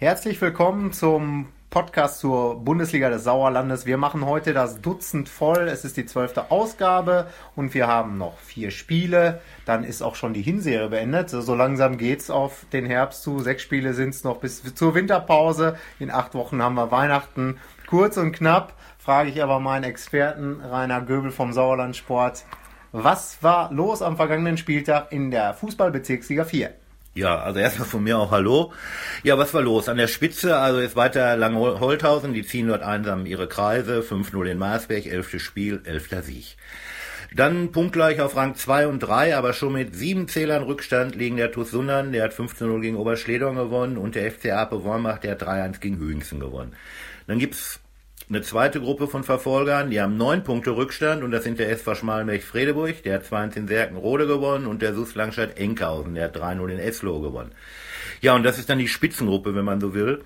Herzlich willkommen zum Podcast zur Bundesliga des Sauerlandes. Wir machen heute das Dutzend voll. Es ist die zwölfte Ausgabe und wir haben noch vier Spiele. Dann ist auch schon die Hinserie beendet. So langsam geht's auf den Herbst zu. Sechs Spiele sind es noch bis zur Winterpause. In acht Wochen haben wir Weihnachten. Kurz und knapp frage ich aber meinen Experten Rainer Göbel vom Sauerlandsport. Was war los am vergangenen Spieltag in der Fußballbezirksliga 4? Ja, also erstmal von mir auch Hallo. Ja, was war los? An der Spitze, also ist weiter Langholthausen, die ziehen dort einsam ihre Kreise, 5-0 in Marsberg, elftes Spiel, elfter Sieg. Dann punktgleich auf Rang 2 und 3, aber schon mit sieben Zählern Rückstand liegen der TuS Sundern, der hat 15-0 gegen Oberschledorn gewonnen und der FC Ape Wormach, der hat 3-1 gegen Hüingsen gewonnen. Dann gibt's eine zweite Gruppe von Verfolgern, die haben neun Punkte Rückstand und das sind der SV Schmalenberg-Fredeburg, der hat 2 in Serkenrode gewonnen und der SUS Langstadt-Enkhausen, der hat 3-0 in Esloh gewonnen. Ja, und das ist dann die Spitzengruppe, wenn man so will.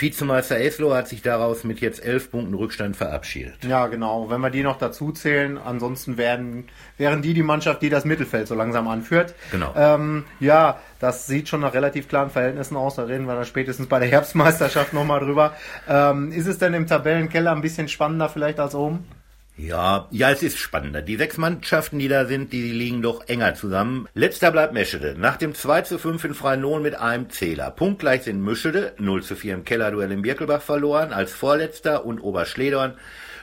Vizemeister Eslo hat sich daraus mit jetzt elf Punkten Rückstand verabschiedet. Ja, genau. Wenn wir die noch dazu zählen, ansonsten werden, wären die die Mannschaft, die das Mittelfeld so langsam anführt. Genau. Ähm, ja, das sieht schon nach relativ klaren Verhältnissen aus. Da reden wir dann spätestens bei der Herbstmeisterschaft nochmal drüber. Ähm, ist es denn im Tabellenkeller ein bisschen spannender vielleicht als oben? Ja, ja, es ist spannender. Die sechs Mannschaften, die da sind, die liegen doch enger zusammen. Letzter bleibt Meschede. Nach dem 2 zu 5 in Freinon mit einem Zähler. Punktgleich sind Meschede, 0 zu 4 im Kellerduell in Birkelbach verloren, als Vorletzter und Oberschledorn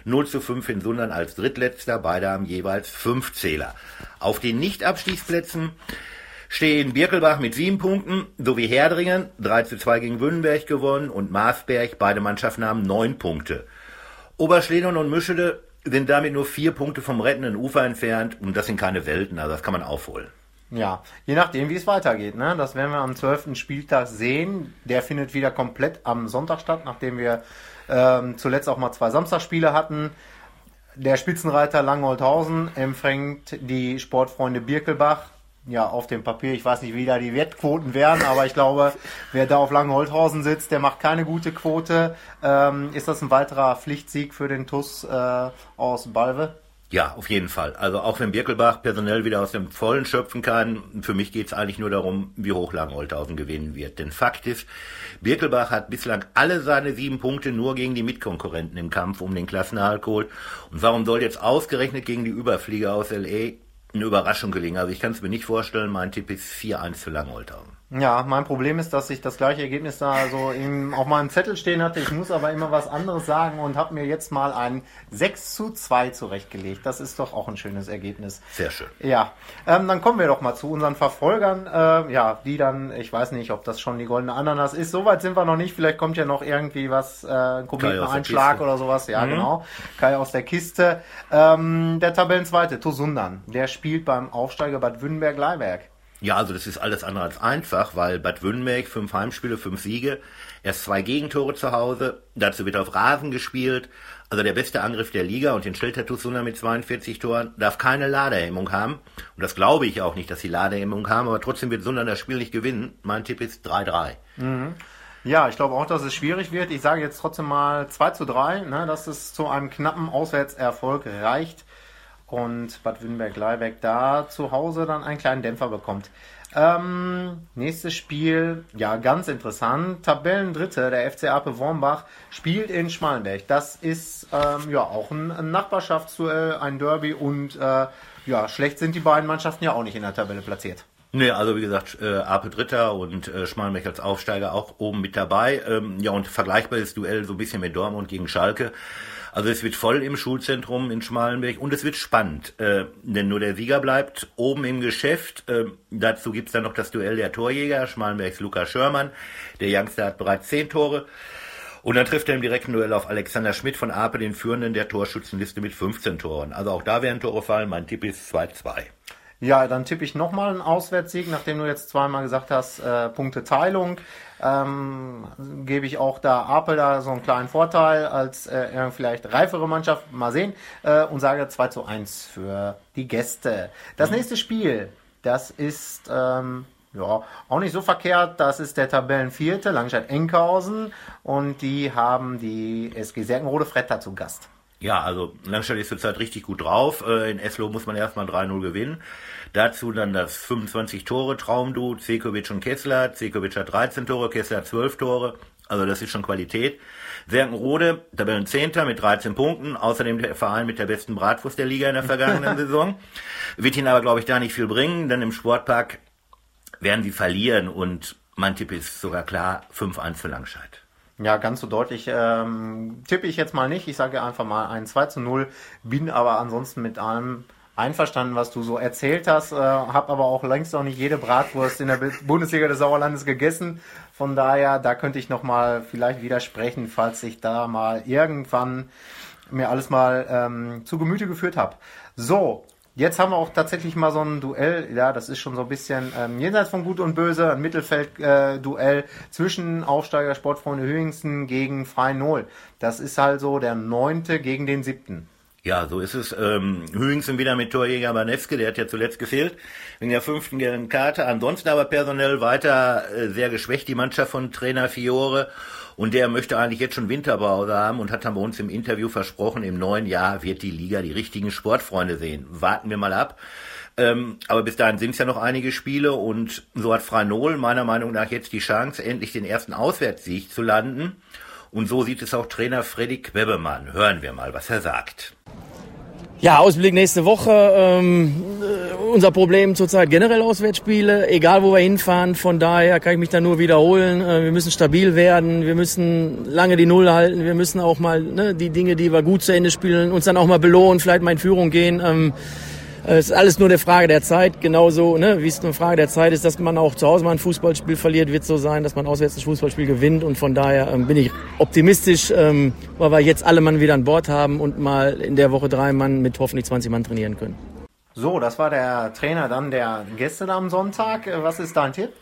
0 zu 5 in Sundern als Drittletzter. Beide haben jeweils fünf Zähler. Auf den Nicht-Abstiegsplätzen stehen Birkelbach mit sieben Punkten sowie Herdringen, 3 zu 2 gegen Wünnenberg gewonnen und Marsberg, beide Mannschaften haben neun Punkte. Oberschledorn und Mischede sind damit nur vier Punkte vom rettenden Ufer entfernt und das sind keine Welten, also das kann man aufholen. Ja, je nachdem, wie es weitergeht. Ne? Das werden wir am 12. Spieltag sehen. Der findet wieder komplett am Sonntag statt, nachdem wir ähm, zuletzt auch mal zwei Samstagsspiele hatten. Der Spitzenreiter Langholthausen empfängt die Sportfreunde Birkelbach ja, auf dem Papier, ich weiß nicht, wie da die Wertquoten wären, aber ich glaube, wer da auf Langholthausen sitzt, der macht keine gute Quote. Ähm, ist das ein weiterer Pflichtsieg für den TUS äh, aus Balve? Ja, auf jeden Fall. Also auch wenn Birkelbach personell wieder aus dem Vollen schöpfen kann, für mich geht es eigentlich nur darum, wie hoch Langholthausen gewinnen wird. Denn Fakt ist, Birkelbach hat bislang alle seine sieben Punkte nur gegen die Mitkonkurrenten im Kampf um den Klassenerhalt geholt. Und warum soll jetzt ausgerechnet gegen die Überflieger aus L.A eine Überraschung gelingen. Also ich kann es mir nicht vorstellen, mein Tipp ist 4-1 für Langholthausen. Ja, mein Problem ist, dass ich das gleiche Ergebnis da so im, auf meinem Zettel stehen hatte. Ich muss aber immer was anderes sagen und habe mir jetzt mal ein 6 zu 2 zurechtgelegt. Das ist doch auch ein schönes Ergebnis. Sehr schön. Ja, ähm, dann kommen wir doch mal zu unseren Verfolgern. Äh, ja, die dann, ich weiß nicht, ob das schon die goldene Ananas ist. Soweit sind wir noch nicht. Vielleicht kommt ja noch irgendwie was, äh, ein Kometeneinschlag oder sowas. Ja, mhm. genau. Kai aus der Kiste. Ähm, der Tabellenzweite, Tosundan, der spielt beim Aufsteiger Bad Wünnberg-Leiberg. Ja, also das ist alles andere als einfach, weil Bad Wünnberg fünf Heimspiele, fünf Siege, erst zwei Gegentore zu Hause, dazu wird auf Rasen gespielt. Also der beste Angriff der Liga und den stellt der Tusuna mit 42 Toren, darf keine Ladehemmung haben. Und das glaube ich auch nicht, dass sie Ladehemmung haben, aber trotzdem wird Sundern das Spiel nicht gewinnen. Mein Tipp ist 3-3. Mhm. Ja, ich glaube auch, dass es schwierig wird. Ich sage jetzt trotzdem mal 2 zu 3, ne, dass es zu einem knappen Auswärtserfolg reicht und Bad Wünnberg-Leibeck da zu Hause dann einen kleinen Dämpfer bekommt. Ähm, nächstes Spiel, ja, ganz interessant. Tabellendritte, der FC Ape Wormbach, spielt in Schmalenberg. Das ist ähm, ja auch ein, ein Nachbarschaftsduell, ein Derby und äh, ja, schlecht sind die beiden Mannschaften ja auch nicht in der Tabelle platziert. Nee, also wie gesagt, äh, Ape Dritter und äh, Schmalenberg als Aufsteiger auch oben mit dabei. Ähm, ja, und vergleichbares Duell so ein bisschen mit Dortmund gegen Schalke. Also es wird voll im Schulzentrum in Schmalenberg und es wird spannend, äh, denn nur der Sieger bleibt oben im Geschäft. Äh, dazu gibt's dann noch das Duell der Torjäger, Schmalenbergs Lukas Schörmann. Der Youngster hat bereits zehn Tore. Und dann trifft er im direkten Duell auf Alexander Schmidt von Ape, den Führenden der Torschützenliste mit 15 Toren. Also auch da werden Tore fallen. Mein Tipp ist 2-2. Ja, dann tippe ich nochmal einen Auswärtssieg, nachdem du jetzt zweimal gesagt hast, äh, Punkteteilung. Ähm, gebe ich auch da Apel da so einen kleinen Vorteil als äh, vielleicht reifere Mannschaft. Mal sehen. Äh, und sage 2 zu 1 für die Gäste. Das mhm. nächste Spiel, das ist ähm, ja, auch nicht so verkehrt. Das ist der Tabellenvierte, Langstadt Enkhausen. Und die haben die SG Serkenrode Fretter zu Gast. Ja, also Langstadt ist zurzeit richtig gut drauf. Äh, in Eslo muss man erstmal 3-0 gewinnen. Dazu dann das 25 Tore Traumdu, Zekovic und Kessler. Zekovic hat 13 Tore, Kessler hat 12 Tore. Also das ist schon Qualität. Serkenrode, Tabellenzehnter mit 13 Punkten, außerdem der Verein mit der besten Bratwurst der Liga in der vergangenen Saison. Wird ihnen aber, glaube ich, da nicht viel bringen, denn im Sportpark werden sie verlieren und mein Tipp ist sogar klar 5-1 für Langscheid. Ja, ganz so deutlich ähm, tippe ich jetzt mal nicht. Ich sage einfach mal ein 2 zu 0, bin aber ansonsten mit allem einverstanden, was du so erzählt hast, äh, habe aber auch längst noch nicht jede Bratwurst in der Bundesliga des Sauerlandes gegessen. Von daher, da könnte ich noch mal vielleicht widersprechen, falls ich da mal irgendwann mir alles mal ähm, zu Gemüte geführt habe. So, Jetzt haben wir auch tatsächlich mal so ein Duell, ja, das ist schon so ein bisschen ähm, jenseits von Gut und Böse, ein Mittelfeld-Duell äh, zwischen Aufsteiger Sportfreunde Hüingsten gegen Freien Null. Das ist also der neunte gegen den siebten. Ja, so ist es. Ähm, Hüingsen wieder mit Torjäger Baneske, der hat ja zuletzt gefehlt, wegen der fünften gelben Karte. Ansonsten aber personell weiter äh, sehr geschwächt, die Mannschaft von Trainer Fiore. Und der möchte eigentlich jetzt schon Winterpause haben und hat dann bei uns im Interview versprochen, im neuen Jahr wird die Liga die richtigen Sportfreunde sehen. Warten wir mal ab. Ähm, aber bis dahin sind es ja noch einige Spiele und so hat Franol meiner Meinung nach jetzt die Chance, endlich den ersten Auswärtssieg zu landen. Und so sieht es auch Trainer Freddy Quebemann. Hören wir mal, was er sagt. Ja, Ausblick nächste Woche. Ähm, äh, unser Problem zurzeit generell Auswärtsspiele, egal wo wir hinfahren. Von daher kann ich mich da nur wiederholen. Äh, wir müssen stabil werden, wir müssen lange die Null halten, wir müssen auch mal ne, die Dinge, die wir gut zu Ende spielen, uns dann auch mal belohnen, vielleicht mal in Führung gehen. Ähm, es ist alles nur eine Frage der Zeit. Genauso, ne, wie es eine Frage der Zeit ist, dass man auch zu Hause mal ein Fußballspiel verliert, wird so sein, dass man auswärts das Fußballspiel gewinnt. Und von daher ähm, bin ich optimistisch, ähm, weil wir jetzt alle Mann wieder an Bord haben und mal in der Woche drei Mann mit hoffentlich 20 Mann trainieren können. So, das war der Trainer dann der Gäste am Sonntag. Äh, was ist dein Tipp?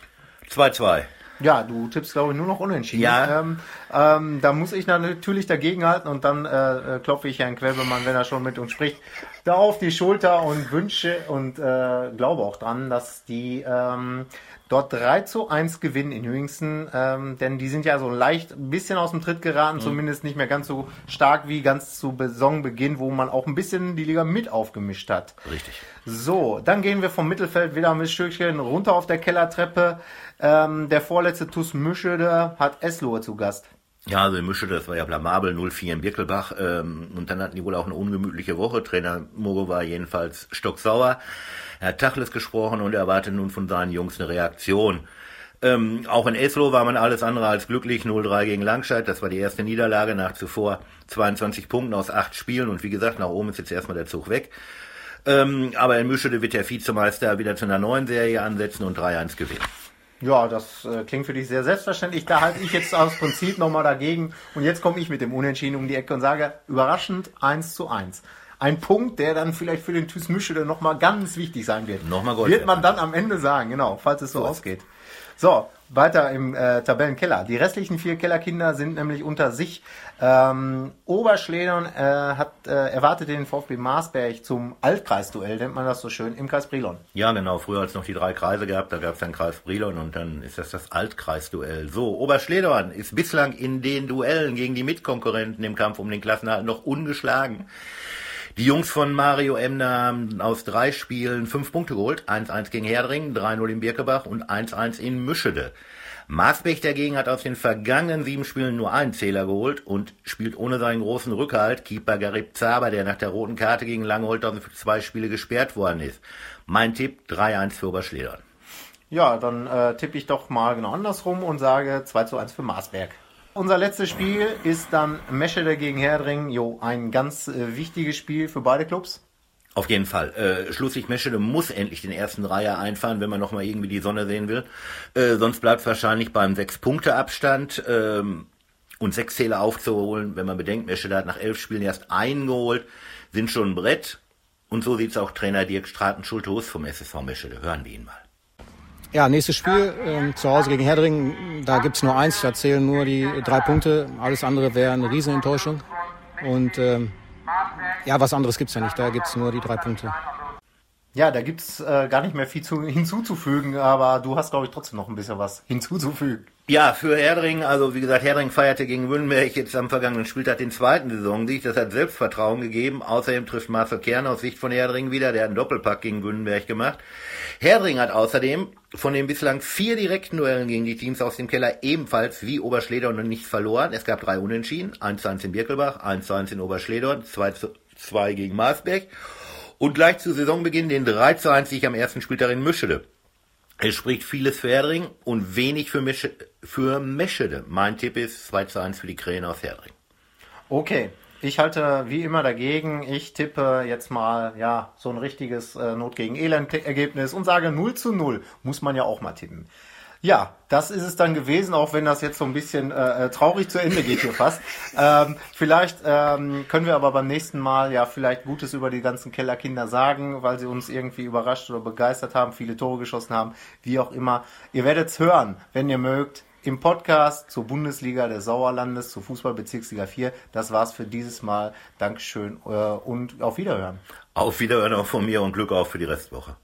2-2. Ja, du tippst, glaube ich, nur noch unentschieden. Ja. Ähm, ähm, da muss ich natürlich dagegenhalten und dann äh, äh, klopfe ich Herrn Quebemann, wenn er schon mit uns spricht, da auf die Schulter und wünsche und äh, glaube auch dran, dass die ähm, dort 3 zu 1 gewinnen in Hüingsten, ähm, denn die sind ja so leicht ein bisschen aus dem Tritt geraten, mhm. zumindest nicht mehr ganz so stark wie ganz zu Saisonbeginn, wo man auch ein bisschen die Liga mit aufgemischt hat. Richtig. So, dann gehen wir vom Mittelfeld wieder ein Stückchen runter auf der Kellertreppe. Ähm, der vorletzte TuS Mischede hat Eslohe zu Gast. Ja, also in Mischede, das war ja blamabel 0-4 in Birkelbach. Ähm, und dann hatten die wohl auch eine ungemütliche Woche. Trainer Mogo war jedenfalls stocksauer. Er hat Tachles gesprochen und erwartet nun von seinen Jungs eine Reaktion. Ähm, auch in Eslo war man alles andere als glücklich. 0-3 gegen Langscheid. Das war die erste Niederlage nach zuvor 22 Punkten aus acht Spielen. Und wie gesagt, nach oben ist jetzt erstmal der Zug weg. Ähm, aber in Mischede wird der Vizemeister wieder zu einer neuen Serie ansetzen und 3-1 gewinnen. Ja, das äh, klingt für dich sehr selbstverständlich. Da halte ich jetzt aus Prinzip nochmal dagegen. Und jetzt komme ich mit dem Unentschieden um die Ecke und sage, überraschend 1 zu 1. Ein Punkt, der dann vielleicht für den TuS Mischede nochmal ganz wichtig sein wird. Nochmal Gold. Wird man dann am Ende sagen, genau, falls es so, so ausgeht. So, weiter im äh, Tabellenkeller. Die restlichen vier Kellerkinder sind nämlich unter sich. Ähm, Oberschledern äh, hat äh, erwartet den VfB Marsberg zum Altkreisduell, nennt man das so schön, im Kreis Brilon. Ja, genau. Früher hat es noch die drei Kreise gehabt, da gab es dann Kreis Brilon und dann ist das das Altkreisduell. So, Oberschledern ist bislang in den Duellen gegen die Mitkonkurrenten im Kampf um den Klassenerhalt noch ungeschlagen. Die Jungs von Mario Emner haben aus drei Spielen fünf Punkte geholt. 1-1 gegen Herdring, 3-0 in Birkebach und 1-1 in Mischede. Maasbech dagegen hat aus den vergangenen sieben Spielen nur einen Zähler geholt und spielt ohne seinen großen Rückhalt. Keeper Garib Zaber, der nach der roten Karte gegen Langholthausen für zwei Spiele gesperrt worden ist. Mein Tipp 3-1 für Oberschledern. Ja, dann äh, tippe ich doch mal genau andersrum und sage 2 1 für Maasberg. Unser letztes Spiel ist dann Meschede gegen Herdring. Jo, ein ganz äh, wichtiges Spiel für beide Clubs. Auf jeden Fall. Äh, Schlusslich Meschede muss endlich den ersten Dreier einfahren, wenn man nochmal irgendwie die Sonne sehen will. Äh, sonst bleibt es wahrscheinlich beim Sechs-Punkte-Abstand. Ähm, und sechs Zähler aufzuholen, wenn man bedenkt, Meschede hat nach elf Spielen erst einen geholt, sind schon ein Brett. Und so sieht es auch Trainer Dirk Straten-Schulthus vom SSV Meschede. Hören wir ihn mal. Ja, nächstes Spiel ähm, zu Hause gegen Herdring. Da gibt's nur eins, da zählen nur die drei Punkte. Alles andere wäre eine Riesenenttäuschung. Und ähm, ja, was anderes gibt's ja nicht. Da gibt's nur die drei Punkte. Ja, da gibt's äh, gar nicht mehr viel zu, hinzuzufügen, aber du hast, glaube ich, trotzdem noch ein bisschen was hinzuzufügen. Ja, für Herdring, also wie gesagt, Herdring feierte gegen Wünnberg jetzt am vergangenen Spieltag den zweiten Saisonsieg. Das hat Selbstvertrauen gegeben. Außerdem trifft Marcel Kern aus Sicht von Herdring wieder. Der hat einen Doppelpack gegen Wünnberg gemacht. Herdring hat außerdem von den bislang vier direkten Duellen gegen die Teams aus dem Keller ebenfalls wie Oberschledorn noch nicht verloren. Es gab drei Unentschieden. 1-1 in Birkelbach, 1-1 in Oberschledorn, 2-2 gegen Marsberg. Und gleich zu Saisonbeginn den 3-1 Sieg am ersten Spieltag in Mischede. Es spricht vieles für Herdring und wenig für, Mische, für Meschede. Mein Tipp ist 2 zu 1 für die Krähen aus Herdring. Okay, ich halte wie immer dagegen. Ich tippe jetzt mal, ja, so ein richtiges äh, Not gegen Elend-Ergebnis und sage 0 zu 0. Muss man ja auch mal tippen. Ja, das ist es dann gewesen, auch wenn das jetzt so ein bisschen äh, äh traurig zu Ende geht hier fast. Ähm, vielleicht ähm, können wir aber beim nächsten Mal ja vielleicht Gutes über die ganzen Kellerkinder sagen, weil sie uns irgendwie überrascht oder begeistert haben, viele Tore geschossen haben, wie auch immer. Ihr werdet es hören, wenn ihr mögt, im Podcast zur Bundesliga des Sauerlandes, zur Fußballbezirksliga 4. Das war's für dieses Mal. Dankeschön äh, und auf Wiederhören. Auf Wiederhören auch von mir und Glück auf für die Restwoche.